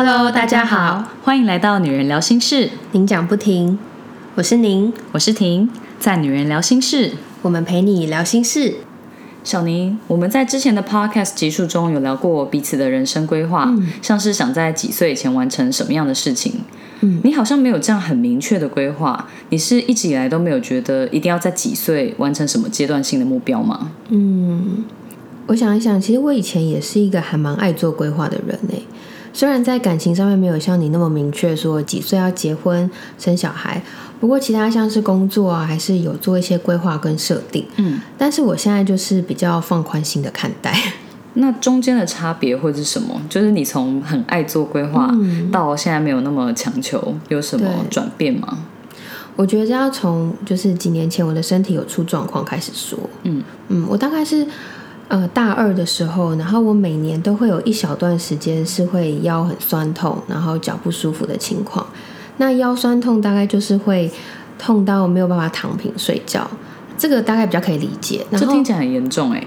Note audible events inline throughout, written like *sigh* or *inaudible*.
Hello，大家好，欢迎来到女人聊心事，您讲不停，我是您，我是婷，在女人聊心事，我们陪你聊心事。小宁，我们在之前的 podcast 集数中有聊过彼此的人生规划，像是想在几岁以前完成什么样的事情。嗯，你好像没有这样很明确的规划，你是一直以来都没有觉得一定要在几岁完成什么阶段性的目标吗？嗯，我想一想，其实我以前也是一个还蛮爱做规划的人呢。虽然在感情上面没有像你那么明确说几岁要结婚生小孩，不过其他像是工作啊，还是有做一些规划跟设定。嗯，但是我现在就是比较放宽心的看待。那中间的差别会是什么？就是你从很爱做规划到现在没有那么强求，有什么转变吗？我觉得要从就是几年前我的身体有出状况开始说。嗯嗯，我大概是。呃，大二的时候，然后我每年都会有一小段时间是会腰很酸痛，然后脚不舒服的情况。那腰酸痛大概就是会痛到没有办法躺平睡觉，这个大概比较可以理解。这听起来很严重哎。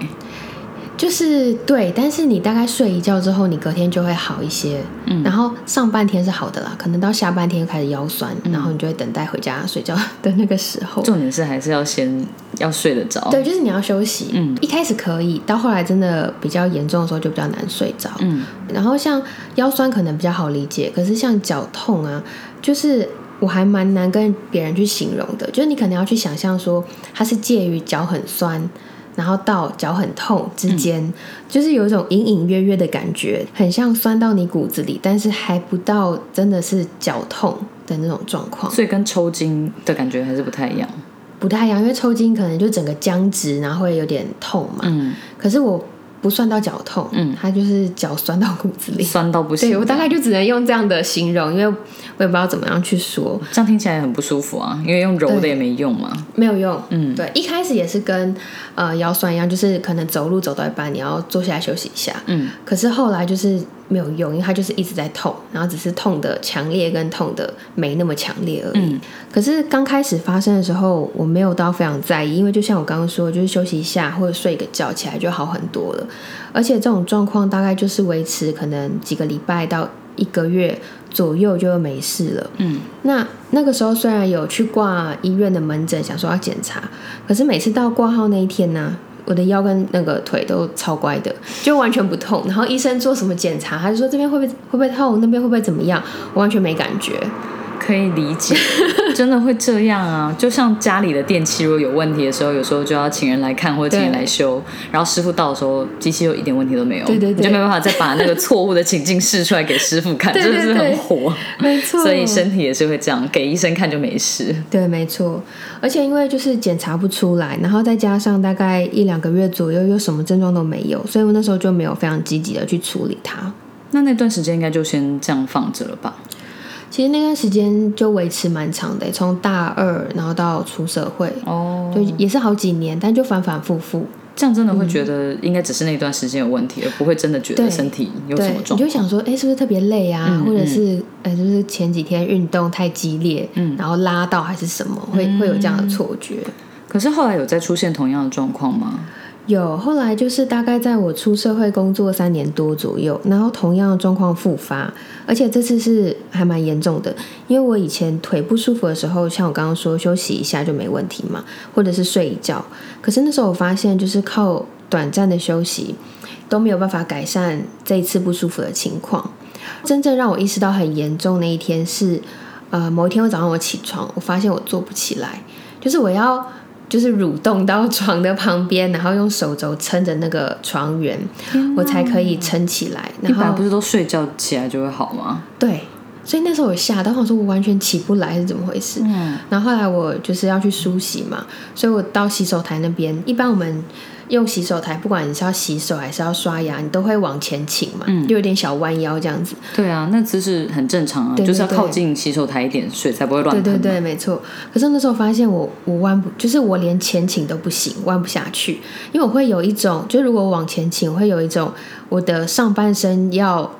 就是对，但是你大概睡一觉之后，你隔天就会好一些。嗯，然后上半天是好的啦，可能到下半天开始腰酸，然后你就会等待回家睡觉的那个时候。重点是还是要先要睡得着。对，就是你要休息。嗯，一开始可以，到后来真的比较严重的时候就比较难睡着。嗯，然后像腰酸可能比较好理解，可是像脚痛啊，就是我还蛮难跟别人去形容的，就是你可能要去想象说它是介于脚很酸。然后到脚很痛之间，就是有一种隐隐约约的感觉，很像酸到你骨子里，但是还不到真的是脚痛的那种状况。所以跟抽筋的感觉还是不太一样，不太一样，因为抽筋可能就整个僵直，然后会有点痛嘛。嗯，可是我。不算到脚痛，嗯，他就是脚酸到骨子里，酸到不行。对我大概就只能用这样的形容，因为我也不知道怎么样去说。这样听起来很不舒服啊，因为用揉的也没用嘛，没有用。嗯，对，一开始也是跟呃腰酸一样，就是可能走路走到一半，你要坐下来休息一下。嗯，可是后来就是。没有用，因为它就是一直在痛，然后只是痛的强烈跟痛的没那么强烈而已。可是刚开始发生的时候，我没有到非常在意，因为就像我刚刚说，就是休息一下或者睡个觉起来就好很多了。而且这种状况大概就是维持可能几个礼拜到一个月左右就没事了。嗯，那那个时候虽然有去挂医院的门诊，想说要检查，可是每次到挂号那一天呢？我的腰跟那个腿都超乖的，就完全不痛。然后医生做什么检查，他就说这边会不会会不会痛，那边会不会怎么样，我完全没感觉。可以理解，*laughs* 真的会这样啊！就像家里的电器如果有问题的时候，有时候就要请人来看或者请人来修，然后师傅到的时候，机器又一点问题都没有，对对对，就没办法再把那个错误的情境试出来给师傅看，*laughs* 真的是很火。没错，所以身体也是会这样，给医生看就没事。对，没错。而且因为就是检查不出来，然后再加上大概一两个月左右又什么症状都没有，所以我那时候就没有非常积极的去处理它。那那段时间应该就先这样放着了吧？其实那段时间就维持蛮长的，从大二然后到出社会，哦，就也是好几年，但就反反复复。这样真的会觉得应该只是那段时间有问题，而不会真的觉得身体有什么状况。你就想说，哎，是不是特别累啊？或者是，呃，就是前几天运动太激烈，嗯，然后拉到还是什么，会会有这样的错觉。可是后来有再出现同样的状况吗？有，后来就是大概在我出社会工作三年多左右，然后同样的状况复发，而且这次是还蛮严重的。因为我以前腿不舒服的时候，像我刚刚说休息一下就没问题嘛，或者是睡一觉。可是那时候我发现，就是靠短暂的休息都没有办法改善这一次不舒服的情况。真正让我意识到很严重那一天是，呃，某一天我早上我起床，我发现我坐不起来，就是我要。就是蠕动到 *laughs* 床的旁边，然后用手肘撑着那个床缘，我才可以撑起来。然后不是都睡觉起来就会好吗？对，所以那时候我吓到，我说我完全起不来是怎么回事？嗯，然后后来我就是要去梳洗嘛，所以我到洗手台那边，一般我们。用洗手台，不管你是要洗手还是要刷牙，你都会往前倾嘛，又有点小弯腰这样子。对啊，那姿势很正常啊，就是要靠近洗手台一点，水才不会乱对对对，没错。可是那时候发现我我弯不，就是我连前倾都不行，弯不下去，因为我会有一种，就如果往前倾，我会有一种我的上半身要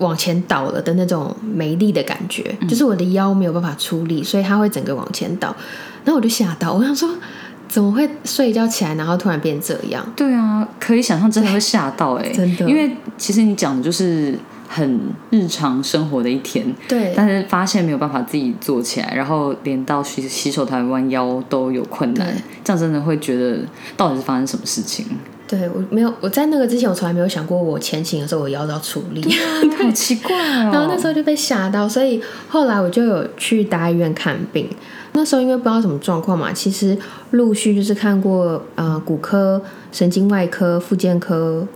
往前倒了的那种没力的感觉，就是我的腰没有办法出力，所以它会整个往前倒。然后我就吓到，我想说。怎么会睡一觉起来，然后突然变这样？对啊，可以想象，真的会吓到哎，*laughs* 真的。因为其实你讲的就是很日常生活的一天，对，但是发现没有办法自己做起来，然后连到洗洗手台弯腰都有困难，这样真的会觉得到底是发生什么事情？对我没有，我在那个之前我从来没有想过我前行的时候我腰都要处理，好 *laughs* 奇怪哦。然后那时候就被吓到，所以后来我就有去大医院看病。那时候因为不知道什么状况嘛，其实陆续就是看过呃骨科、神经外科、复健科。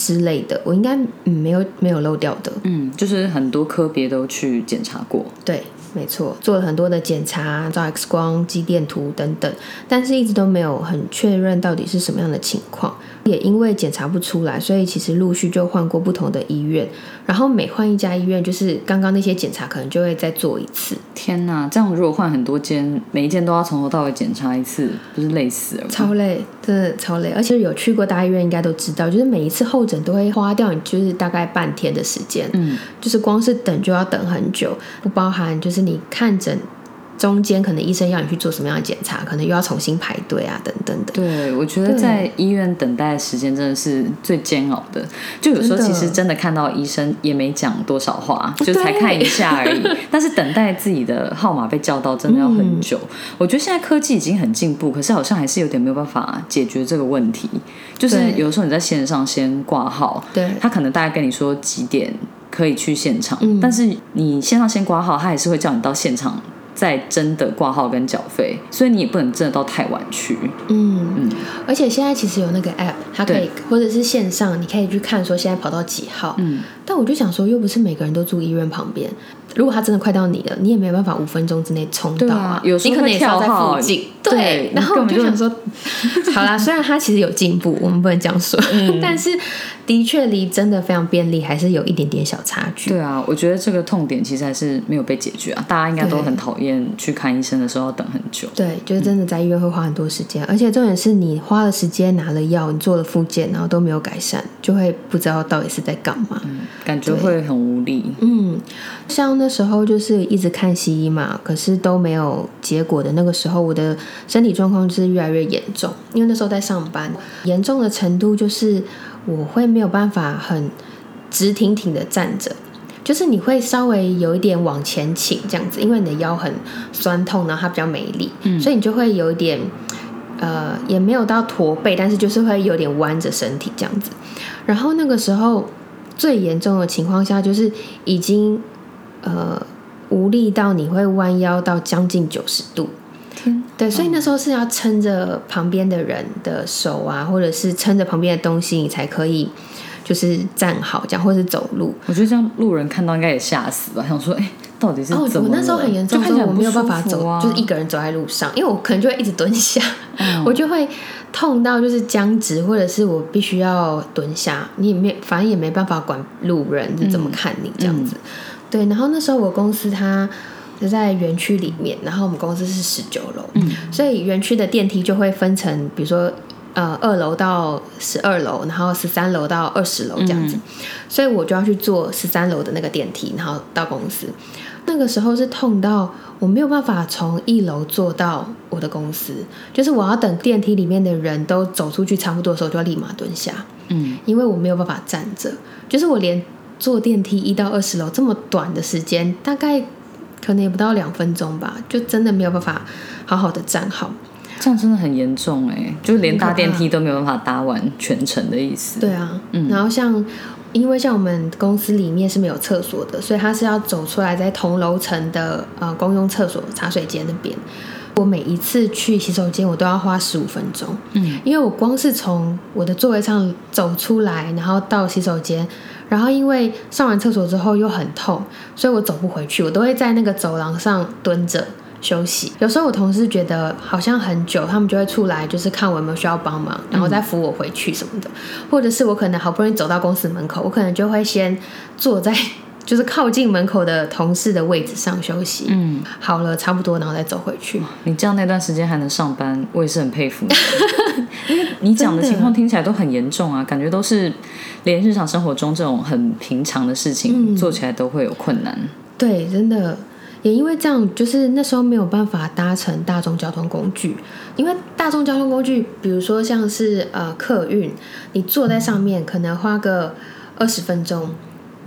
之类的，我应该嗯没有没有漏掉的，嗯，就是很多科别都去检查过，对，没错，做了很多的检查，照 X 光、肌电图等等，但是一直都没有很确认到底是什么样的情况。也因为检查不出来，所以其实陆续就换过不同的医院，然后每换一家医院，就是刚刚那些检查可能就会再做一次。天哪，这样如果换很多间，每一间都要从头到尾检查一次，不是累死了？超累，真的超累。而且有去过大医院，应该都知道，就是每一次候诊都会花掉你就是大概半天的时间，嗯，就是光是等就要等很久，不包含就是你看诊。中间可能医生要你去做什么样的检查，可能又要重新排队啊，等等的。对，我觉得在医院等待的时间真的是最煎熬的。就有时候其实真的看到医生也没讲多少话，就才看一下而已。*laughs* 但是等待自己的号码被叫到，真的要很久。我觉得现在科技已经很进步，可是好像还是有点没有办法解决这个问题。就是有时候你在线上先挂号，对，他可能大概跟你说几点可以去现场，但是你线上先挂号，他还是会叫你到现场。在真的挂号跟缴费，所以你也不能真的到太晚去。嗯嗯，而且现在其实有那个 app，它可以或者是线上，你可以去看说现在跑到几号。嗯，但我就想说，又不是每个人都住医院旁边。如果他真的快到你了，你也没有办法五分钟之内冲到啊。有时候会跳在附近。对，然后我就想说，*laughs* 好啦，虽然他其实有进步，我们不能这样说，*laughs* 但是的确离真的非常便利，还是有一点点小差距。对啊，我觉得这个痛点其实还是没有被解决啊。大家应该都很讨厌去看医生的时候要等很久。对，就是真的在医院会花很多时间，而且重点是你花了时间拿了药，你做了复健，然后都没有改善，就会不知道到底是在干嘛，感觉会很无力。嗯，像那时候就是一直看西医嘛，可是都没有结果的那个时候，我的。身体状况就是越来越严重，因为那时候在上班，严重的程度就是我会没有办法很直挺挺的站着，就是你会稍微有一点往前倾这样子，因为你的腰很酸痛，然后它比较没力，所以你就会有一点呃也没有到驼背，但是就是会有点弯着身体这样子。然后那个时候最严重的情况下，就是已经呃无力到你会弯腰到将近九十度。对，所以那时候是要撑着旁边的人的手啊，或者是撑着旁边的东西，你才可以就是站好这样，或者是走路。我觉得这样路人看到应该也吓死吧，想说哎，到底是哦，我那时候很严重，我没有办法走，就是一个人走在路上，因为我可能就会一直蹲下，我就会痛到就是僵直，或者是我必须要蹲下，你也没反正也没办法管路人是怎么看你这样子。对，然后那时候我公司它。就在园区里面，然后我们公司是十九楼，嗯所以园区的电梯就会分成，比如说呃二楼到十二楼，然后十三楼到二十楼这样子，所以我就要去坐十三楼的那个电梯，然后到公司。那个时候是痛到我没有办法从一楼坐到我的公司，就是我要等电梯里面的人都走出去差不多的时候，就要立马蹲下，嗯，因为我没有办法站着，就是我连坐电梯一到二十楼这么短的时间，大概。可能也不到两分钟吧，就真的没有办法好好的站好，这样真的很严重哎，就连搭电梯都没有办法搭完全程的意思。对啊，嗯，然后像因为像我们公司里面是没有厕所的，所以他是要走出来在同楼层的呃公用厕所茶水间那边。我每一次去洗手间，我都要花十五分钟，嗯，因为我光是从我的座位上走出来，然后到洗手间。然后因为上完厕所之后又很痛，所以我走不回去，我都会在那个走廊上蹲着休息。有时候我同事觉得好像很久，他们就会出来，就是看我有没有需要帮忙，然后再扶我回去什么的。或者是我可能好不容易走到公司门口，我可能就会先坐在就是靠近门口的同事的位置上休息。嗯，好了，差不多，然后再走回去。你这样那段时间还能上班，我也是很佩服你。*laughs* 讲的情况听起来都很严重啊，感觉都是连日常生活中这种很平常的事情做起来都会有困难。对，真的也因为这样，就是那时候没有办法搭乘大众交通工具，因为大众交通工具，比如说像是呃客运，你坐在上面可能花个二十分钟，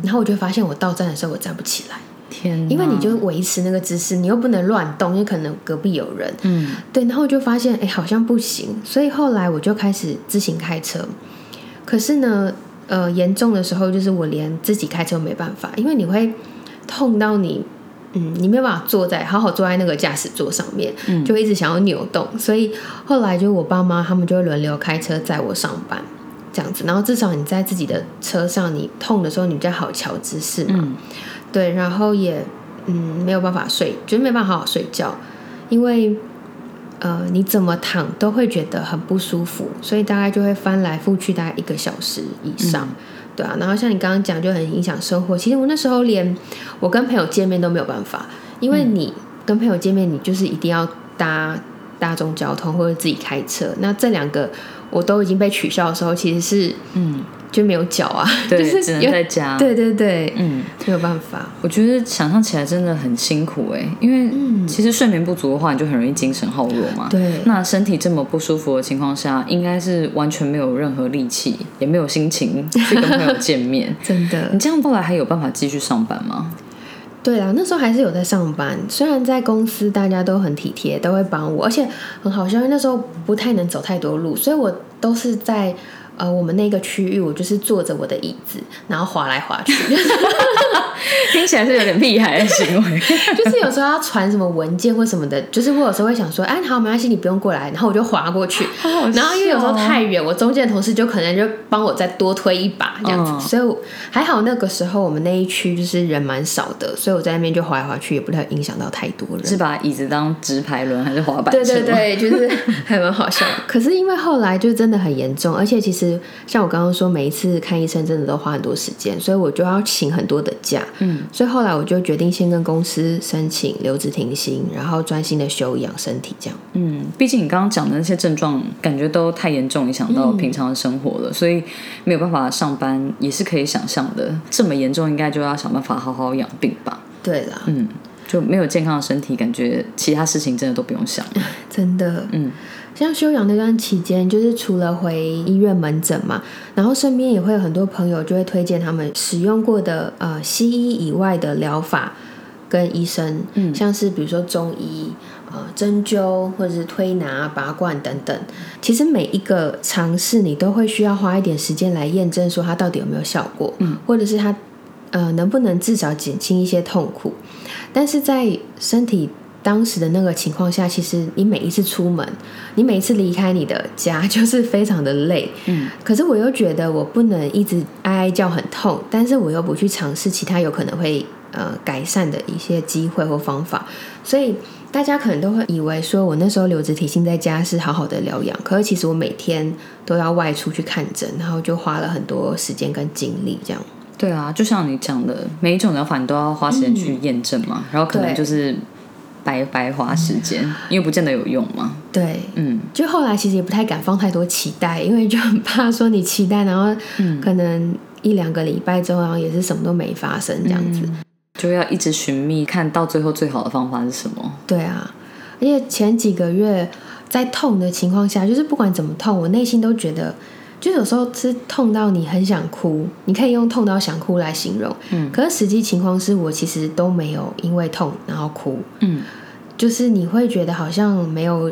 然后我就发现我到站的时候我站不起来。天，因为你就维持那个姿势，你又不能乱动，因为可能隔壁有人。嗯，对，然后我就发现，哎，好像不行，所以后来我就开始自行开车。可是呢，呃，严重的时候就是我连自己开车没办法，因为你会痛到你，嗯，你没有办法坐在好好坐在那个驾驶座上面，就一直想要扭动。所以后来就我爸妈他们就会轮流开车载我上班，这样子。然后至少你在自己的车上，你痛的时候你比较好瞧姿势嘛。对，然后也嗯没有办法睡，就没办法好好睡觉，因为呃你怎么躺都会觉得很不舒服，所以大概就会翻来覆去大概一个小时以上，对啊。然后像你刚刚讲，就很影响生活。其实我那时候连我跟朋友见面都没有办法，因为你跟朋友见面，你就是一定要搭大众交通或者自己开车，那这两个我都已经被取消的时候，其实是嗯。就没有脚啊，对，*laughs* 只能在家。对对对，嗯，没有办法。我觉得想象起来真的很辛苦哎，因为其实睡眠不足的话，你就很容易精神耗弱嘛。对，那身体这么不舒服的情况下，应该是完全没有任何力气，也没有心情去跟朋友见面。*laughs* 真的，你这样后来还有办法继续上班吗？对啊，那时候还是有在上班，虽然在公司大家都很体贴，都会帮我，而且很好笑，那时候不太能走太多路，所以我都是在。呃，我们那个区域，我就是坐着我的椅子，然后滑来滑去，*laughs* 听起来是有点厉害的行为。*laughs* 就是有时候要传什么文件或什么的，就是我有时候会想说，哎，好，没关系，你不用过来，然后我就滑过去。*laughs* 然后因为有时候太远，我中间的同事就可能就帮我再多推一把这样子。所以还好那个时候我们那一区就是人蛮少的，所以我在那边就滑来滑去，也不太影响到太多人。是把椅子当直排轮还是滑板？对对对，就是还蛮好笑。可是因为后来就真的很严重，而且其实。像我刚刚说，每一次看医生真的都花很多时间，所以我就要请很多的假。嗯，所以后来我就决定先跟公司申请留职停薪，然后专心的休养身体，这样。嗯，毕竟你刚刚讲的那些症状，感觉都太严重，影响到平常的生活了，所以没有办法上班，也是可以想象的。这么严重，应该就要想办法好好养病吧？对啦，嗯，就没有健康的身体，感觉其他事情真的都不用想。真的，嗯。像休养那段期间，就是除了回医院门诊嘛，然后身边也会有很多朋友就会推荐他们使用过的呃西医以外的疗法跟医生，嗯，像是比如说中医、呃针灸或者是推拿、拔罐等等。其实每一个尝试，你都会需要花一点时间来验证说它到底有没有效果，嗯，或者是它呃能不能至少减轻一些痛苦。但是在身体。当时的那个情况下，其实你每一次出门，你每一次离开你的家，*laughs* 就是非常的累。嗯，可是我又觉得我不能一直哀哀叫很痛，但是我又不去尝试其他有可能会呃改善的一些机会或方法，所以大家可能都会以为说我那时候留着体性在家是好好的疗养，可是其实我每天都要外出去看诊，然后就花了很多时间跟精力这样。对啊，就像你讲的，每一种疗法你都要花时间去验证嘛，然后可能就是。白白花时间，因为不见得有用嘛。对，嗯，就后来其实也不太敢放太多期待，因为就很怕说你期待，然后可能一两个礼拜之后，然后也是什么都没发生这样子，就要一直寻觅，看到最后最好的方法是什么。对啊，而且前几个月在痛的情况下，就是不管怎么痛，我内心都觉得。就有时候是痛到你很想哭，你可以用痛到想哭来形容。嗯，可是实际情况是我其实都没有因为痛然后哭。嗯，就是你会觉得好像没有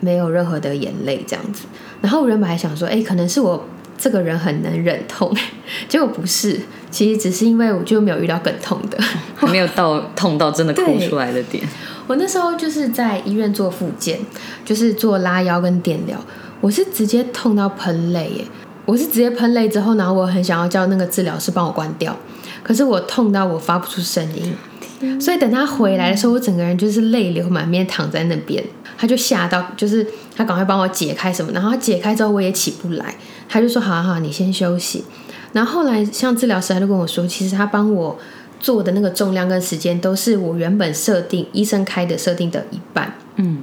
没有任何的眼泪这样子。然后原本还想说，哎，可能是我这个人很能忍痛，*laughs* 结果不是，其实只是因为我就没有遇到更痛的，*laughs* 没有到痛到真的哭出来的点。*laughs* 我那时候就是在医院做复健，就是做拉腰跟电疗。我是直接痛到喷泪耶！我是直接喷泪之后，然后我很想要叫那个治疗师帮我关掉，可是我痛到我发不出声音，所以等他回来的时候，我整个人就是泪流满面躺在那边，他就吓到，就是他赶快帮我解开什么，然后他解开之后我也起不来，他就说好好，你先休息。然后后来像治疗师他就跟我说，其实他帮我做的那个重量跟时间都是我原本设定医生开的设定的一半，嗯。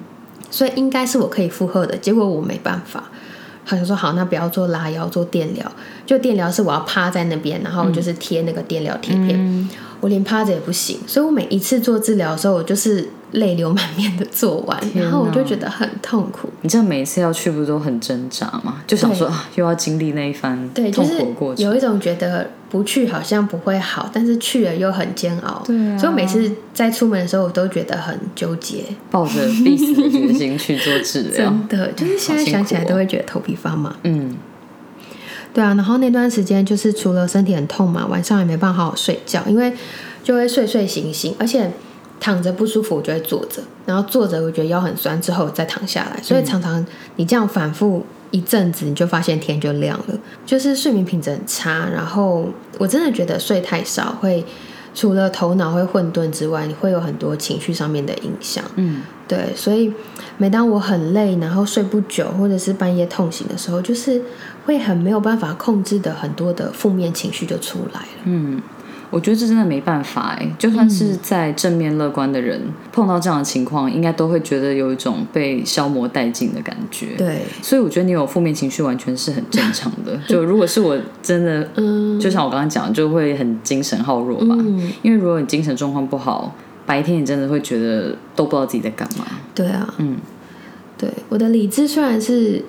所以应该是我可以负荷的，结果我没办法。他就说好，那不要做拉腰，做电疗。就电疗是我要趴在那边，然后就是贴那个电疗贴片。我连趴着也不行，所以我每一次做治疗的时候，我就是泪流满面的做完，然后我就哪觉得很痛苦。你知道每一次要去不都很挣扎吗？就想说啊，又要经历那一番对，就痛是苦的过程。有一种觉得不去好像不会好，但是去了又很煎熬。对啊所以我每次在出门的时候，我都觉得很纠结。抱着必死的决心去做治疗。*laughs* 真的，就是现在想起来哦都会觉得头皮发麻。嗯，对啊，然后那段时间就是除了身体很痛嘛，晚上也没办法好好睡觉，因为就会睡睡醒醒，而且躺着不舒服，我就会坐着，然后坐着我觉得腰很酸，之后再躺下来，所以常常你这样反复一阵子，你就发现天就亮了，就是睡眠品质很差，然后我真的觉得睡太少会。除了头脑会混沌之外，你会有很多情绪上面的影响。嗯，对，所以每当我很累，然后睡不久，或者是半夜痛醒的时候，就是会很没有办法控制的很多的负面情绪就出来了。嗯我觉得这真的没办法哎，就算是在正面乐观的人，碰到这样的情况，应该都会觉得有一种被消磨殆尽的感觉。对，所以我觉得你有负面情绪完全是很正常的。*laughs* 就如果是我真的，嗯，就像我刚刚讲，就会很精神耗弱吧。嗯，因为如果你精神状况不好，白天你真的会觉得都不知道自己在干嘛。对啊，嗯，对，我的理智虽然是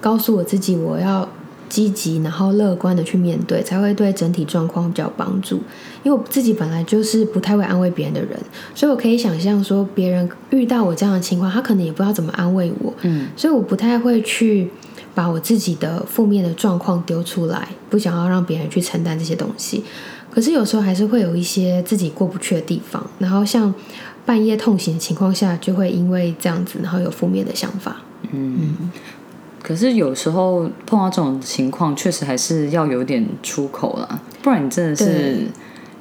告诉我自己我要积极，然后乐观的去面对，才会对整体状况比较有帮助。因为我自己本来就是不太会安慰别人的人，所以我可以想象说，别人遇到我这样的情况，他可能也不知道怎么安慰我，嗯，所以我不太会去把我自己的负面的状况丢出来，不想要让别人去承担这些东西。可是有时候还是会有一些自己过不去的地方，然后像半夜痛醒的情况下，就会因为这样子，然后有负面的想法。可是有时候碰到这种情况，确实还是要有点出口啦，不然你真的是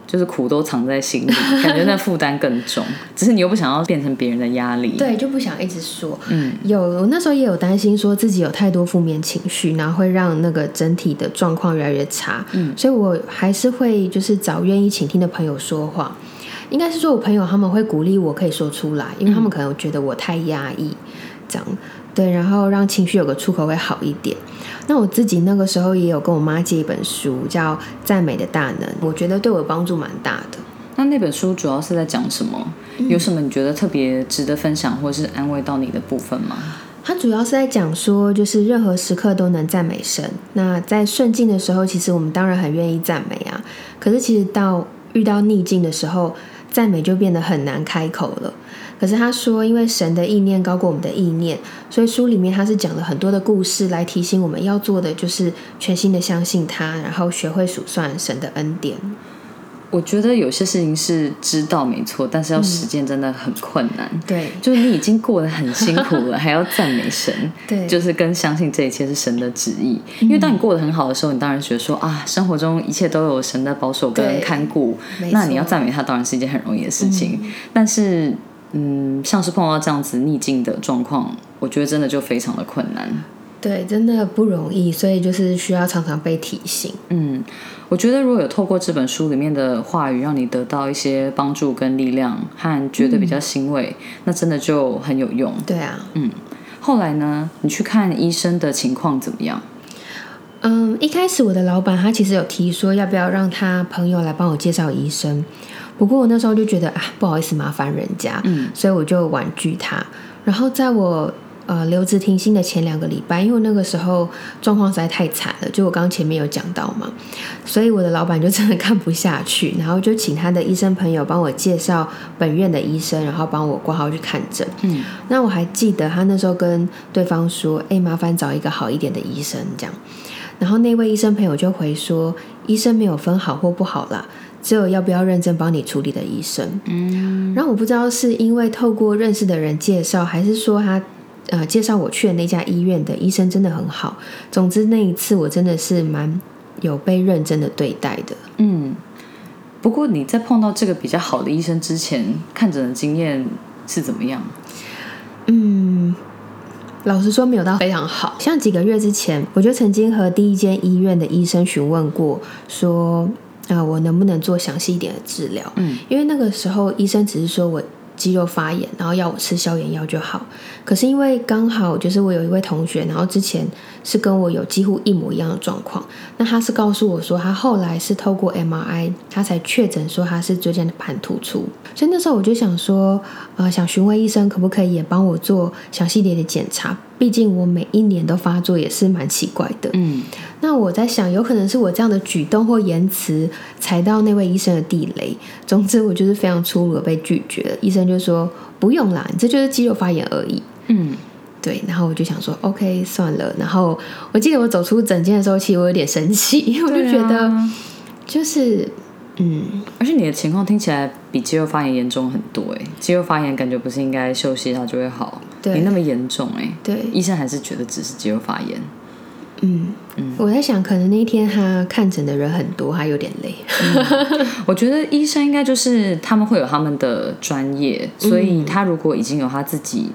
就是苦都藏在心里，*laughs* 感觉那负担更重。只是你又不想要变成别人的压力。，对，就不想一直说。嗯，有，我那时候也有担心，说自己有太多负面情绪，然后会让那个整体的状况越来越差。嗯，所以我还是会就是找愿意倾听的朋友说话。应该是说我朋友他们会鼓励我可以说出来，因为他们可能觉得我太压抑，这样对，然后让情绪有个出口会好一点。那我自己那个时候也有跟我妈借一本书，叫《赞美的大能》，我觉得对我帮助蛮大的。那那本书主要是在讲什么？有什么你觉得特别值得分享或是安慰到你的部分吗？它主要是在讲说，就是任何时刻都能赞美神。那在顺境的时候，其实我们当然很愿意赞美啊。可是其实到遇到逆境的时候，赞美就变得很难开口了。可是他说，因为神的意念高过我们的意念，所以书里面他是讲了很多的故事来提醒我们要做的，就是全心的相信他，然后学会数算神的恩典。我觉得有些事情是知道没错，但是要实践真的很困难。对就是你已经过得很辛苦了，还要赞美神，*laughs* 对，就是跟相信这一切是神的旨意。因为当你过得很好的时候，你当然觉得说啊，生活中一切都有神的保守跟看顾，那你要赞美他，当然是一件很容易的事情。但是，嗯，像是碰到这样子逆境的状况，我觉得真的就非常的困难。对，真的不容易，所以就是需要常常被提醒。嗯，我觉得如果有透过这本书里面的话语，让你得到一些帮助跟力量，和觉得比较欣慰，那真的就很有用。对啊，嗯后来呢，你去看医生的情况怎么样？嗯，一开始我的老板他其实有提说要不要让他朋友来帮我介绍医生，不过我那时候就觉得啊不好意思麻烦人家，嗯，所以我就婉拒他。然后在我呃留职停薪的前两个礼拜，因为我那个时候状况实在太惨了，就我刚刚前面有讲到嘛，所以我的老板就真的看不下去，*laughs* 然后就请他的医生朋友帮我介绍本院的医生，然后帮我挂号去看诊。嗯，那我还记得他那时候跟对方说：“哎，麻烦找一个好一点的医生。”这样，然后那位医生朋友就回说：“医生没有分好或不好啦，只有要不要认真帮你处理的医生。”嗯，然后我不知道是因为透过认识的人介绍，还是说他呃介绍我去的那家医院的医生真的很好。总之那一次我真的是蛮有被认真的对待的。嗯，不过你在碰到这个比较好的医生之前，看诊的经验是怎么样？嗯，老实说没有到非常好。像几个月之前，我就曾经和第一间医院的医生询问过，说，呃，我能不能做详细一点的治疗？嗯，因为那个时候医生只是说我肌肉发炎，然后要我吃消炎药就好。可是因为刚好就是我有一位同学，然后之前是跟我有几乎一模一样的状况，那他是告诉我说，他后来是透过 MRI，他才确诊说他是椎间盘突出。所以那时候我就想说，呃，想询问医生可不可以也帮我做详细点的检查，毕竟我每一年都发作也是蛮奇怪的。嗯，那我在想，有可能是我这样的举动或言辞踩到那位医生的地雷。总之，我就是非常粗鲁的被拒绝了。医生就说不用啦，你这就是肌肉发炎而已。嗯，对。然后我就想说，OK，算了。然后我记得我走出诊间的时候，其实我有点生气，*laughs* 我就觉得就是。嗯，而且你的情况听起来比肌肉发炎严重很多哎，肌肉发炎感觉不是应该休息一下就会好，没那么严重哎。对，医生还是觉得只是肌肉发炎。嗯嗯，我在想，可能那一天他看诊的人很多，他有点累。我觉得医生应该就是他们会有他们的专业，所以他如果已经有他自己。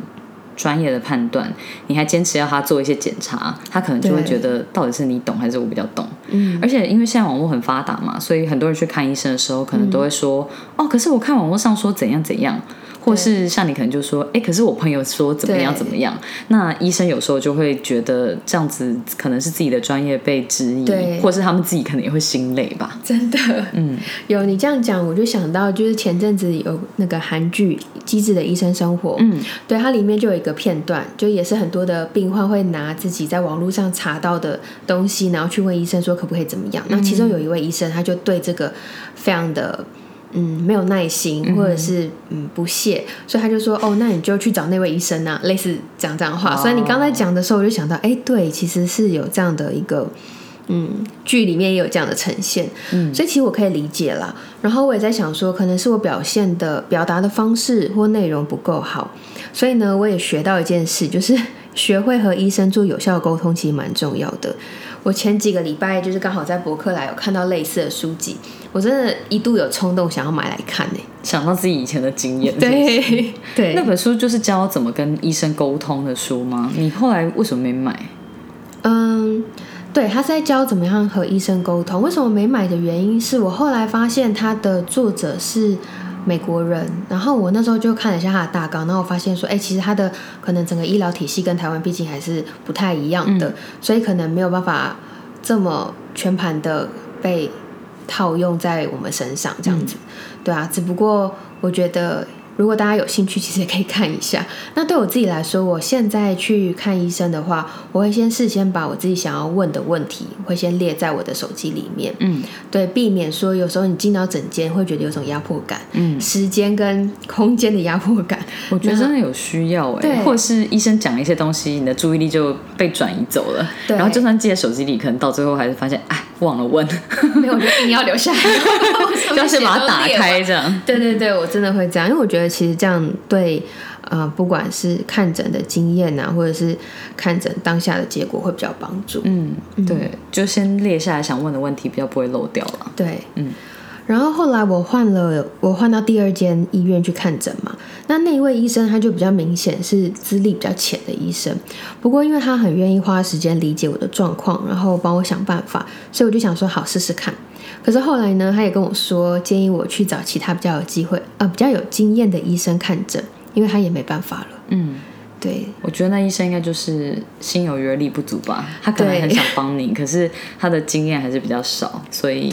专业的判断，你还坚持要他做一些检查，他可能就会觉得到底是你懂还是我比较懂。嗯，而且因为现在网络很发达嘛，所以很多人去看医生的时候，可能都会说：“哦，可是我看网络上说怎样怎样。”或是像你可能就说，哎，可是我朋友说怎么样怎么样，那医生有时候就会觉得这样子可能是自己的专业被质疑，或是他们自己可能也会心累吧。真的，嗯，*laughs* 有你这样讲，我就想到就是前阵子有那个韩剧《机智的医生生活》，嗯，对，它里面就有一个片段，就也是很多的病患会拿自己在网络上查到的东西，然后去问医生说可不可以怎么样。那其中有一位医生，他就对这个非常的。嗯，没有耐心，或者是嗯不屑，所以他就说：“哦，那你就去找那位医生啊。”类似讲这样话。所以你刚才讲的时候，我就想到，哎，对，其实是有这样的一个，嗯，剧里面也有这样的呈现。嗯，所以其实我可以理解啦。然后我也在想说，可能是我表现的表达的方式或内容不够好，所以呢，我也学到一件事，就是学会和医生做有效沟通，其实蛮重要的。我前几个礼拜就是刚好在博客来有看到类似的书籍，我真的一度有冲动想要买来看呢。想到自己以前的经验，对对，那本书就是教怎么跟医生沟通的书吗？你后来为什么没买？嗯，对，他是在教怎么样和医生沟通。为什么没买的原因是我后来发现他的作者是。美国人，然后我那时候就看了一下他的大纲，然后我发现说，哎，其实他的可能整个医疗体系跟台湾毕竟还是不太一样的，所以可能没有办法这么全盘的被套用在我们身上这样子，对啊，只不过我觉得。如果大家有兴趣，其实也可以看一下。那对我自己来说，我现在去看医生的话，我会先事先把我自己想要问的问题，会先列在我的手机里面。嗯，对，避免说有时候你进到诊间会觉得有种压迫感，嗯，时间跟空间的压迫感。我觉得真的有需要哎，或是医生讲一些东西，你的注意力就被转移走了。然后就算记在手机里，可能到最后还是发现，哎，忘了问。*laughs* 没有，我就一定要留下来，*laughs* 要先把它打开这样。对对对，我真的会这样，因为我觉得。其实这样对，呃，不管是看诊的经验啊，或者是看诊当下的结果，会比较帮助。嗯，对，就先列下来想问的问题，比较不会漏掉了。对，嗯。然后后来我换了，我换到第二间医院去看诊嘛。那那一位医生他就比较明显是资历比较浅的医生，不过因为他很愿意花时间理解我的状况，然后帮我想办法，所以我就想说好试试看。可是后来呢，他也跟我说，建议我去找其他比较有机会、呃比较有经验的医生看诊，因为他也没办法了。嗯，对，我觉得那医生应该就是心有余而力不足吧，他可能很想帮你，可是他的经验还是比较少，所以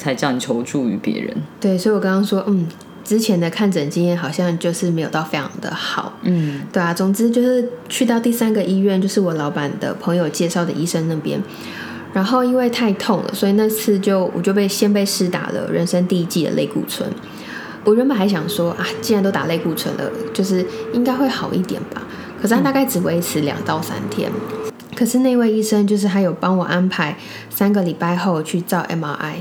才叫你求助于别人。对，所以我刚刚说，嗯，之前的看诊经验好像就是没有到非常的好。嗯，对啊，总之就是去到第三个医院，就是我老板的朋友介绍的医生那边。然后因为太痛了，所以那次就我就被先被施打了人生第一剂的类固醇。我原本还想说啊，既然都打类固醇了，就是应该会好一点吧。可是他大概只维持两到三天。可是那位医生就是他有帮我安排三个礼拜后去照 MRI。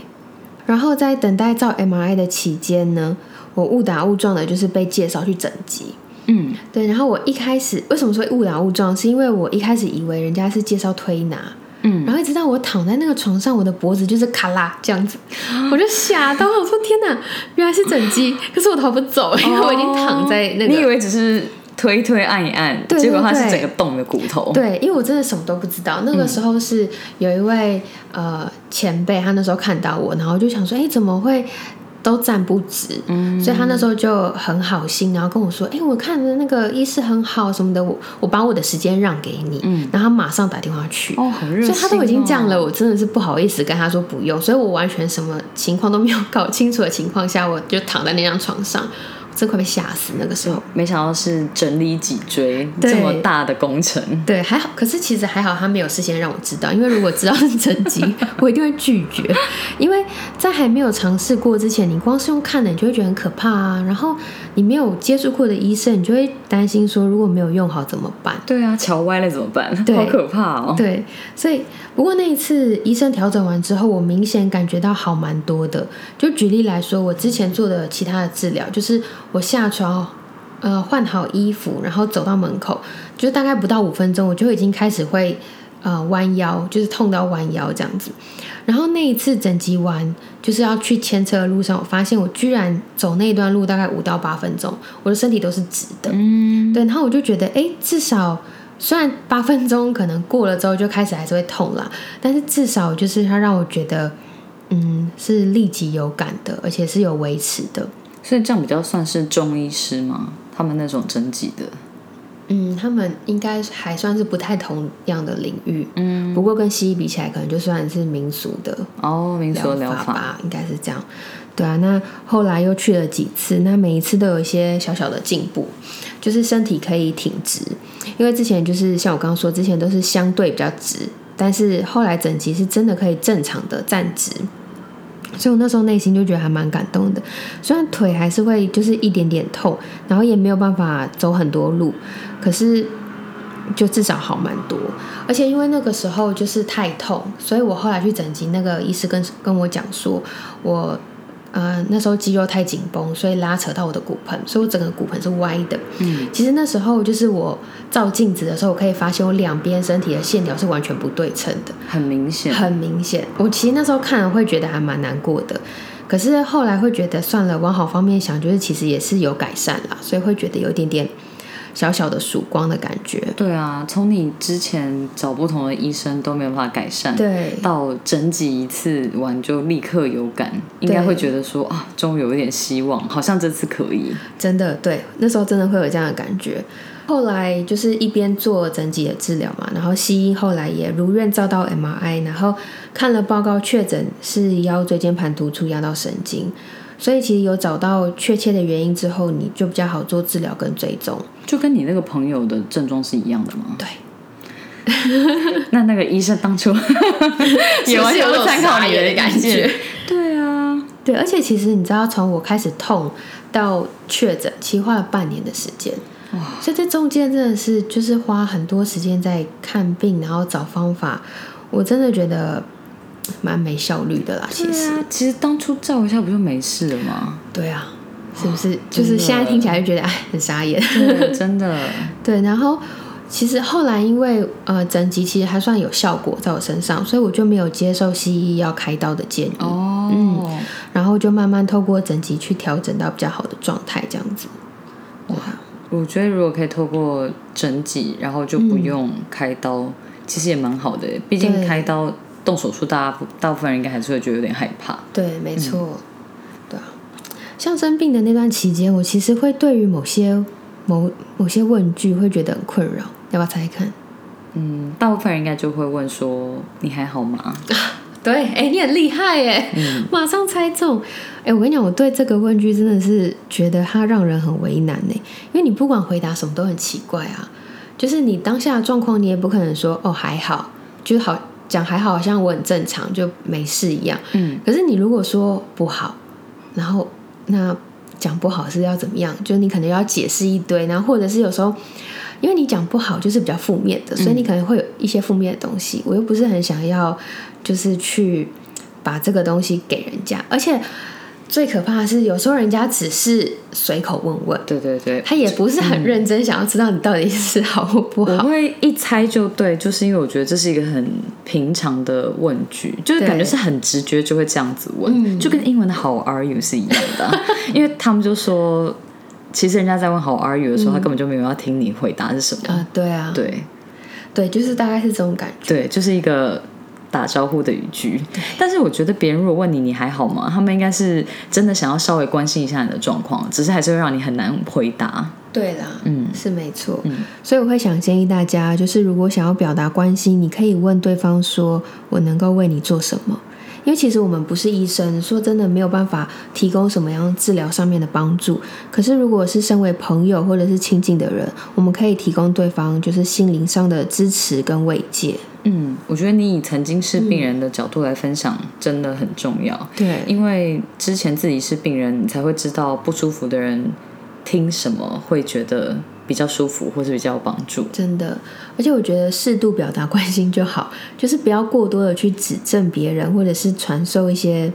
然后在等待照 MRI 的期间呢，我误打误撞的就是被介绍去整脊。嗯，对。然后我一开始为什么说误打误撞，是因为我一开始以为人家是介绍推拿。嗯，然后一直到我躺在那个床上，我的脖子就是卡拉这样子，我就吓到，我说天哪，原来是整肌，可是我逃不走，因为我已经躺在那个。你以为只是推推按一按，结果它是整个动的骨头。对，因为我真的什么都不知道。那个时候是有一位呃前辈，他那时候看到我，然后就想说，哎，怎么会都站不直，嗯所以他那时候就很好心，然后跟我说：“哎，我看的那个医师很好什么的，我我把我的时间让给你。”嗯，然后他马上打电话去，哦，很热所以他都已经这样了，我真的是不好意思跟他说不用，所以我完全什么情况都没有搞清楚的情况下，我就躺在那张床上。真快被吓死！那个时候没想到是整理脊椎这么大的工程。对，还好，可是其实还好，他没有事先让我知道，因为如果知道是整脊，我一定会拒绝。*laughs* 因为在还没有尝试过之前，你光是用看的，你就会觉得很可怕啊。然后你没有接触过的医生，你就会担心说，如果没有用好怎么办？对啊，桥歪了怎么办？好可怕哦。对，所以不过那一次医生调整完之后，我明显感觉到好蛮多的。就举例来说，我之前做的其他的治疗，就是。我下床，呃，换好衣服，然后走到门口，就大概不到五分钟，我就已经开始会呃弯腰，就是痛到弯腰这样子。然后那一次整集完，就是要去牵车的路上，我发现我居然走那段路大概五到八分钟，我的身体都是直的。嗯，对。然后我就觉得，哎，至少虽然八分钟可能过了之后就开始还是会痛啦，但是至少就是它让我觉得，嗯，是立即有感的，而且是有维持的。所以这样比较算是中医师吗？他们那种针灸的，嗯，他们应该还算是不太同样的领域，嗯，不过跟西医比起来，可能就算是民俗的哦，民俗疗法吧，应该是这样。对啊，那后来又去了几次，那每一次都有一些小小的进步，就是身体可以挺直，因为之前就是像我刚刚说，之前都是相对比较直，但是后来整集是真的可以正常的站直。所以我那时候内心就觉得还蛮感动的，虽然腿还是会就是一点点痛，然后也没有办法走很多路，可是就至少好蛮多。而且因为那个时候就是太痛，所以我后来去整形，那个医师跟跟我讲说，我。呃，那时候肌肉太紧绷，所以拉扯到我的骨盆，所以我整个骨盆是歪的。嗯，其实那时候就是我照镜子的时候，我可以发现我两边身体的线条是完全不对称的，很明显，很明显。我其实那时候看了会觉得还蛮难过的，可是后来会觉得算了，往好方面想，就是其实也是有改善啦，所以会觉得有一点点。小小的曙光的感觉。对啊，从你之前找不同的医生都没有办法改善，对，到整几一次完就立刻有感，应该会觉得说啊，终于有一点希望，好像这次可以。真的，对，那时候真的会有这样的感觉。后来就是一边做整体的治疗嘛，然后西医后来也如愿照到 MRI，然后看了报告确诊是腰椎间盘突出压到神经。所以其实有找到确切的原因之后，你就比较好做治疗跟追踪。就跟你那个朋友的症状是一样的吗？对。*laughs* 那那个医生当初 *laughs* 也完全不参考你的感觉。对啊，对，而且其实你知道，从我开始痛到确诊，其实花了半年的时间。哇！所以这中间真的是就是花很多时间在看病，然后找方法。我真的觉得。蛮没效率的啦，其实其实当初照一下不就没事了吗？对啊，是不是？就是现在听起来就觉得哎，很傻眼，真的。*laughs* 对，然后其实后来因为呃整集其实还算有效果在我身上，所以我就没有接受西医要开刀的建议。哦，嗯，然后就慢慢透过整集去调整到比较好的状态，这样子。哇，我觉得如果可以透过整集，然后就不用开刀，其实也蛮好的。毕竟开刀。动手术，大家大部分人应该还是会觉得有点害怕。对，没错，对啊。像生病的那段期间，我其实会对于某些某某些问句会觉得很困扰。要不要猜看？嗯，大部分人应该就会问说：“你还好吗？” *laughs* 对，哎，你很厉害耶，*laughs* 马上猜中。哎，我跟你讲，我对这个问句真的是觉得它让人很为难呢，因为你不管回答什么都很奇怪啊。就是你当下的状况，你也不可能说：“哦，还好。”就是好。讲还好，好像我很正常，就没事一样。嗯，可是你如果说不好，然后那讲不好是要怎么样？就你可能要解释一堆，然后或者是有时候，因为你讲不好就是比较负面的，所以你可能会有一些负面的东西。我又不是很想要，就是去把这个东西给人家，而且。最可怕的是，有时候人家只是随口问问，对对对，他也不是很认真，想要知道你到底是好或不好。我会一猜就对，就是因为我觉得这是一个很平常的问句，就是感觉是很直觉就会这样子问，就跟英文的 How are you 是一样的。*laughs* 因为他们就说，其实人家在问 How are you 的时候，他根本就没有要听你回答是什么啊。对啊，对对，就是大概是这种感觉。对，就是一个打招呼的语句。但是我觉得别人如果问你你还好吗，他们应该是真的想要稍微关心一下你的状况，只是还是会让你很难回答。对啦，嗯，是没错。嗯，所以我会想建议大家，就是如果想要表达关心，你可以问对方说：“我能够为你做什么？”因为其实我们不是医生，说真的没有办法提供什么样治疗上面的帮助。可是如果是身为朋友或者是亲近的人，我们可以提供对方就是心灵上的支持跟慰藉。嗯，我觉得你以曾经是病人的角度来分享真的很重要。对，因为之前自己是病人，你才会知道不舒服的人听什么会觉得。比较舒服，或是比较有帮助，真的。而且我觉得适度表达关心就好，*laughs* 就是不要过多的去指正别人，或者是传授一些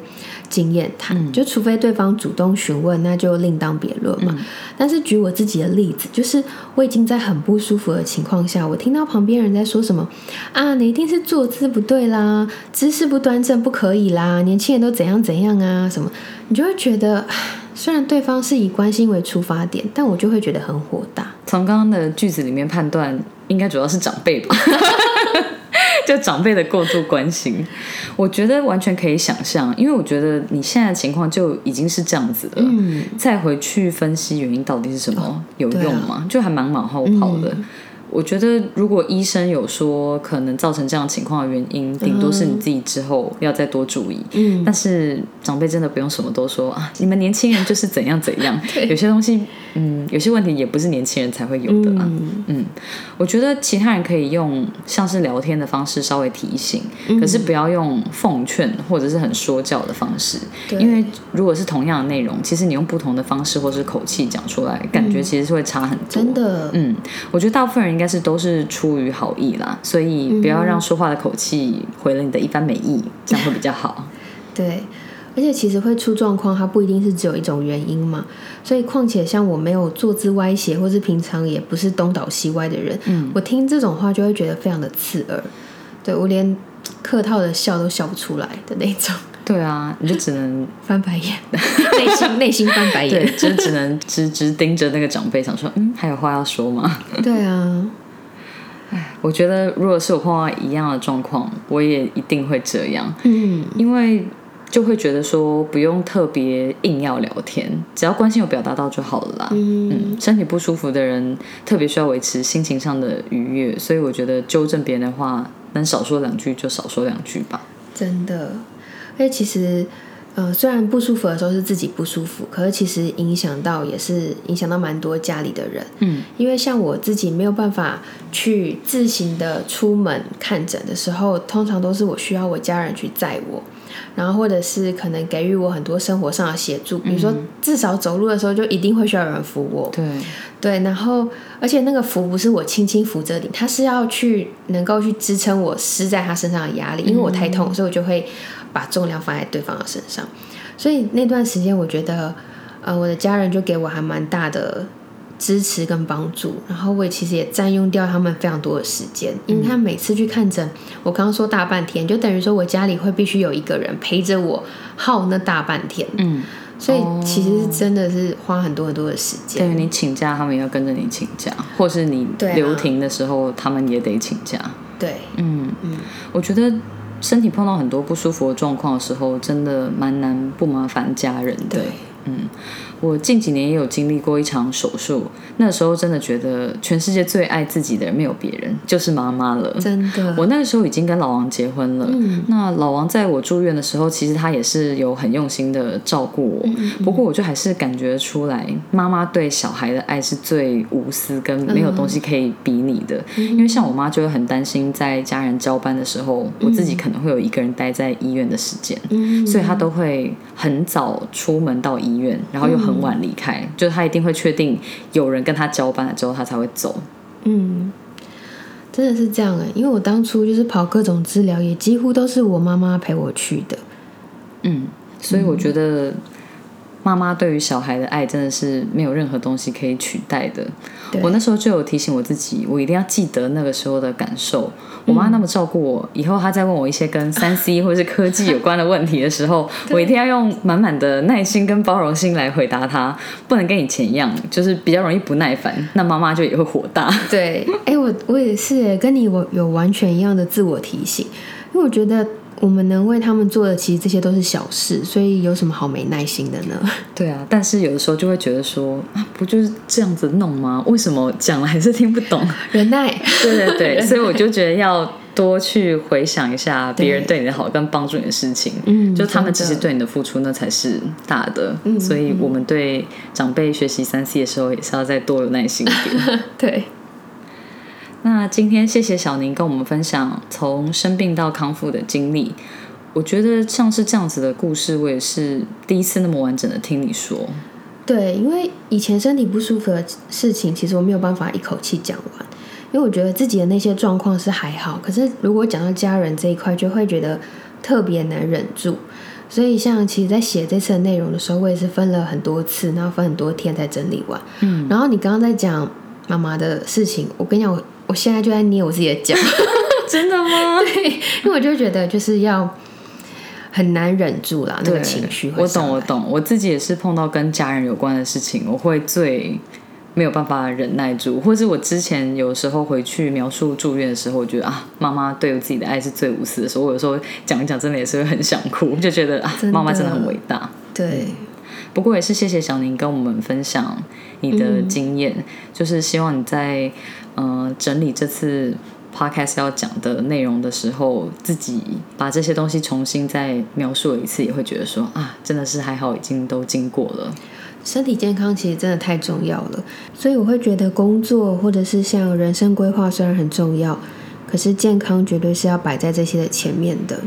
经验谈。就除非对方主动询问，那就另当别论嘛。但是举我自己的例子，就是我已经在很不舒服的情况下，我听到旁边人在说什么啊，你一定是坐姿不对啦，姿势不端正不可以啦，年轻人都怎样怎样啊什么，你就会觉得。虽然对方是以关心为出发点，但我就会觉得很火大。从刚刚的句子里面判断，应该主要是长辈吧，*laughs* 就长辈的过度关心，我觉得完全可以想象，因为我觉得你现在的情况就已经是这样子了。嗯，再回去分析原因到底是什么，有用吗？就还蛮往后跑的。我觉得，如果医生有说可能造成这样情况的原因，顶多是你自己之后要再多注意。嗯，但是长辈真的不用什么都说啊，你们年轻人就是怎样怎样。*laughs* 有些东西，嗯，有些问题也不是年轻人才会有的啦。嗯，我觉得其他人可以用像是聊天的方式稍微提醒，可是不要用奉劝或者是很说教的方式。因为如果是同样的内容，其实你用不同的方式或是口气讲出来，感觉其实是会差很多。真的，嗯，我觉得大部分人应该。但是都是出于好意啦，所以不要让说话的口气毁了你的一番美意，这样会比较好。*laughs* 对，而且其实会出状况，它不一定是只有一种原因嘛。所以，况且像我没有坐姿歪斜，或是平常也不是东倒西歪的人，嗯，我听这种话就会觉得非常的刺耳。对我连客套的笑都笑不出来的那种。对啊，你就只能 *laughs* 翻白眼，*laughs* 内心内心翻白眼，对，就只能直直盯着那个长辈，想说，嗯，还有话要说吗？*laughs* 对啊，哎，我觉得如果是我碰到一样的状况，我也一定会这样，嗯，因为就会觉得说不用特别硬要聊天，只要关心有表达到就好了啦。嗯，身体不舒服的人特别需要维持心情上的愉悦，所以我觉得纠正别人的话，能少说两句就少说两句吧。真的。哎，其实，呃，虽然不舒服的时候是自己不舒服，可是其实影响到也是影响到蛮多家里的人。嗯，因为像我自己没有办法去自行的出门看诊的时候，通常都是我需要我家人去载我，然后或者是可能给予我很多生活上的协助，比如说至少走路的时候就一定会需要有人扶我。对对，然后而且那个扶不是我轻轻扶着你，他是要去能够去支撑我施在他身上的压力，因为我太痛，所以我就会。把重量放在对方的身上，所以那段时间我觉得，呃，我的家人就给我还蛮大的支持跟帮助，然后我也其实也占用掉他们非常多的时间，因为他每次去看诊，我刚刚说大半天，就等于说我家里会必须有一个人陪着我耗那大半天，嗯，所以其实是真的是花很多很多的时间。对，你请假，他们也要跟着你请假，或是你留停的时候，他们也得请假。对，嗯嗯，我觉得。身体碰到很多不舒服的状况的时候，真的蛮难不麻烦家人的。嗯。我近几年也有经历过一场手术，那时候真的觉得全世界最爱自己的人没有别人，就是妈妈了。真的，我那个时候已经跟老王结婚了。嗯，那老王在我住院的时候，其实他也是有很用心的照顾我。嗯，不过我就还是感觉出来，妈妈对小孩的爱是最无私，跟没有东西可以比拟的。因为像我妈就会很担心，在家人交班的时候，我自己可能会有一个人待在医院的时间。嗯，所以她都会很早出门到医院，然后又很。晚离开，就是他一定会确定有人跟他交班了之后，他才会走。嗯，真的是这样哎，因为我当初就是跑各种治疗，也几乎都是我妈妈陪我去的。嗯，所以我觉得妈妈对于小孩的爱真的是没有任何东西可以取代的。我那时候就有提醒我自己，我一定要记得那个时候的感受。我妈那么照顾我，以后她再问我一些跟三 C *laughs* 或者是科技有关的问题的时候，我一定要用满满的耐心跟包容心来回答她，不能跟以前一样，就是比较容易不耐烦。那妈妈就也会火大。*laughs* 对，哎，我我也是，跟你我有完全一样的自我提醒。因为我觉得我们能为他们做的，其实这些都是小事，所以有什么好没耐心的呢？*laughs* 对啊，但是有的时候就会觉得说啊，不就是这样子弄吗？为什么讲了还是听不懂？*laughs* 忍耐，*laughs* 对对对，所以我就觉得要多去回想一下别人对你的好跟帮助你的事情，嗯，就他们其实对你的付出那才是大的，嗯，所以我们对长辈学习三 C 的时候也是要再多有耐心一点，对。那今天谢谢小宁跟我们分享从生病到康复的经历，我觉得像是这样子的故事，我也是第一次那么完整的听你说。对，因为以前身体不舒服的事情，其实我没有办法一口气讲完，因为我觉得自己的那些状况是还好，可是如果讲到家人这一块，就会觉得特别难忍住。所以像其实，在写这次的内容的时候，我也是分了很多次，然后分很多天才整理完。嗯，然后你刚刚在讲妈妈的事情，我跟你讲我。我现在就在捏我自己的脚，*laughs* 真的吗？*laughs* 对，因为我就觉得就是要很难忍住啦，那个情绪。我懂，我懂，我自己也是碰到跟家人有关的事情，我会最没有办法忍耐住，或是我之前有时候回去描述住院的时候，我觉得啊，妈妈对我自己的爱是最无私的所以，我有时候讲一讲，真的也是会很想哭，就觉得啊，*laughs* 妈妈真的很伟大。对，不过也是谢谢小宁跟我们分享你的经验，就是希望你在。嗯，整理这次 podcast 要讲的内容的时候，自己把这些东西重新再描述了一次，也会觉得说啊，真的是还好，已经都经过了。身体健康其实真的太重要了，所以我会觉得工作或者是像人生规划虽然很重要，可是健康绝对是要摆在这些的前面的。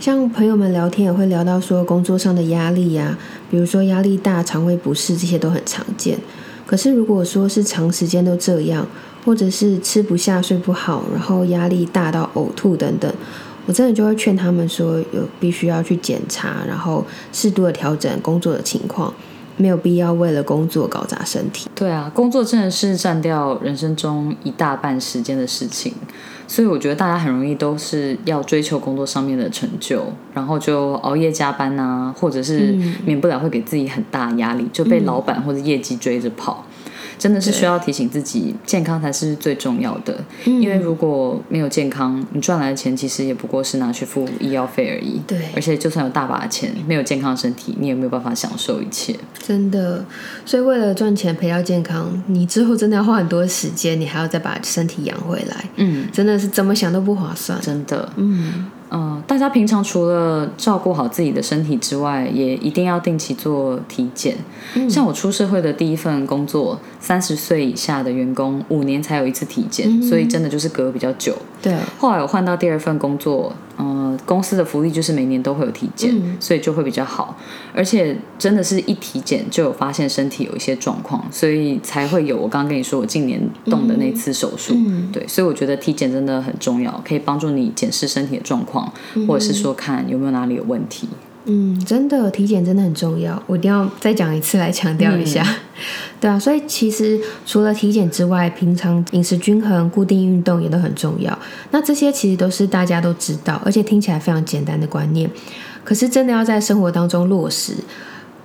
像朋友们聊天也会聊到说工作上的压力呀，比如说压力大、肠胃不适这些都很常见。可是如果说是长时间都这样，或者是吃不下、睡不好，然后压力大到呕吐等等，我真的就会劝他们说，有必须要去检查，然后适度的调整工作的情况，没有必要为了工作搞砸身体。对啊，工作真的是占掉人生中一大半时间的事情，所以我觉得大家很容易都是要追求工作上面的成就，然后就熬夜加班啊，或者是免不了会给自己很大压力，就被老板或者业绩追着跑。真的是需要提醒自己，健康才是最重要的。因为如果没有健康，你赚来的钱其实也不过是拿去付医药费而已。对，而且就算有大把的钱，没有健康身体，你也没有办法享受一切。真的，所以为了赚钱赔掉健康，你之后真的要花很多时间，你还要再把身体养回来。嗯，真的是怎么想都不划算。真的，嗯。嗯，大家平常除了照顾好自己的身体之外，也一定要定期做体检。像我出社会的第一份工作，三十岁以下的员工五年才有一次体检，所以真的就是隔比较久。对，后来我换到第二份工作。嗯，公司的福利就是每年都会有体检，所以就会比较好。而且真的是一体检就有发现身体有一些状况，所以才会有我刚刚跟你说我近年动的那次手术。对，所以我觉得体检真的很重要，可以帮助你检视身体的状况，或者是说看有没有哪里有问题。嗯，真的体检真的很重要，我一定要再讲一次来强调一下。*laughs* 对啊，所以其实除了体检之外，平常饮食均衡、固定运动也都很重要。那这些其实都是大家都知道，而且听起来非常简单的观念，可是真的要在生活当中落实。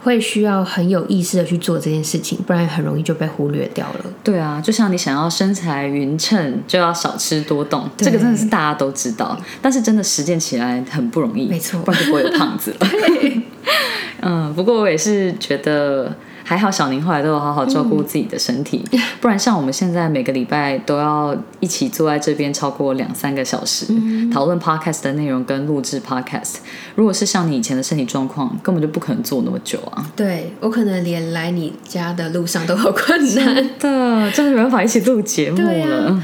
会需要很有意识的去做这件事情，不然很容易就被忽略掉了。对啊，就像你想要身材匀称，就要少吃多动，这个真的是大家都知道，但是真的实践起来很不容易，没错，不然就不会有胖子了。*laughs* 嗯，不过我也是觉得。还好小宁后来都有好好照顾自己的身体，不然像我们现在每个礼拜都要一起坐在这边超过两三个小时讨论 podcast 的内容跟录制 podcast。如果是像你以前的身体状况，根本就不可能坐那么久啊。对我可能连来你家的路上都好困难的，真的没办法一起录节目了。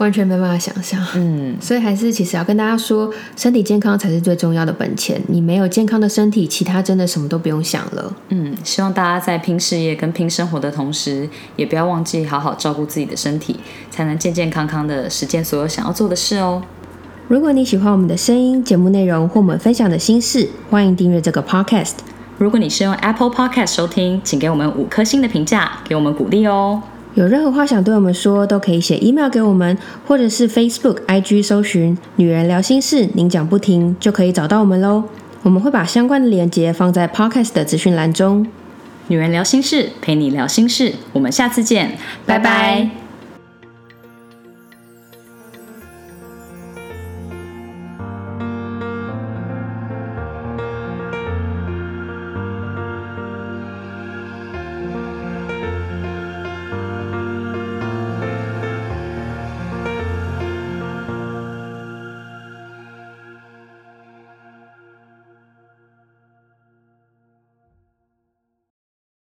完全没办法想象，嗯，所以还是其实要跟大家说，身体健康才是最重要的本钱。你没有健康的身体，其他真的什么都不用想了。嗯，希望大家在拼事业跟拼生活的同时，也不要忘记好好照顾自己的身体，才能健健康康的实现所有想要做的事哦。如果你喜欢我们的声音、节目内容或我们分享的心事，欢迎订阅这个 podcast。如果你是用 Apple Podcast 收听，请给我们五颗星的评价，给我们鼓励哦。有任何话想对我们说，都可以写 email 给我们，或者是 Facebook、IG 搜寻“女人聊心事”，您讲不停就可以找到我们喽。我们会把相关的链接放在 Podcast 的资讯栏中。女人聊心事，陪你聊心事，我们下次见，拜拜。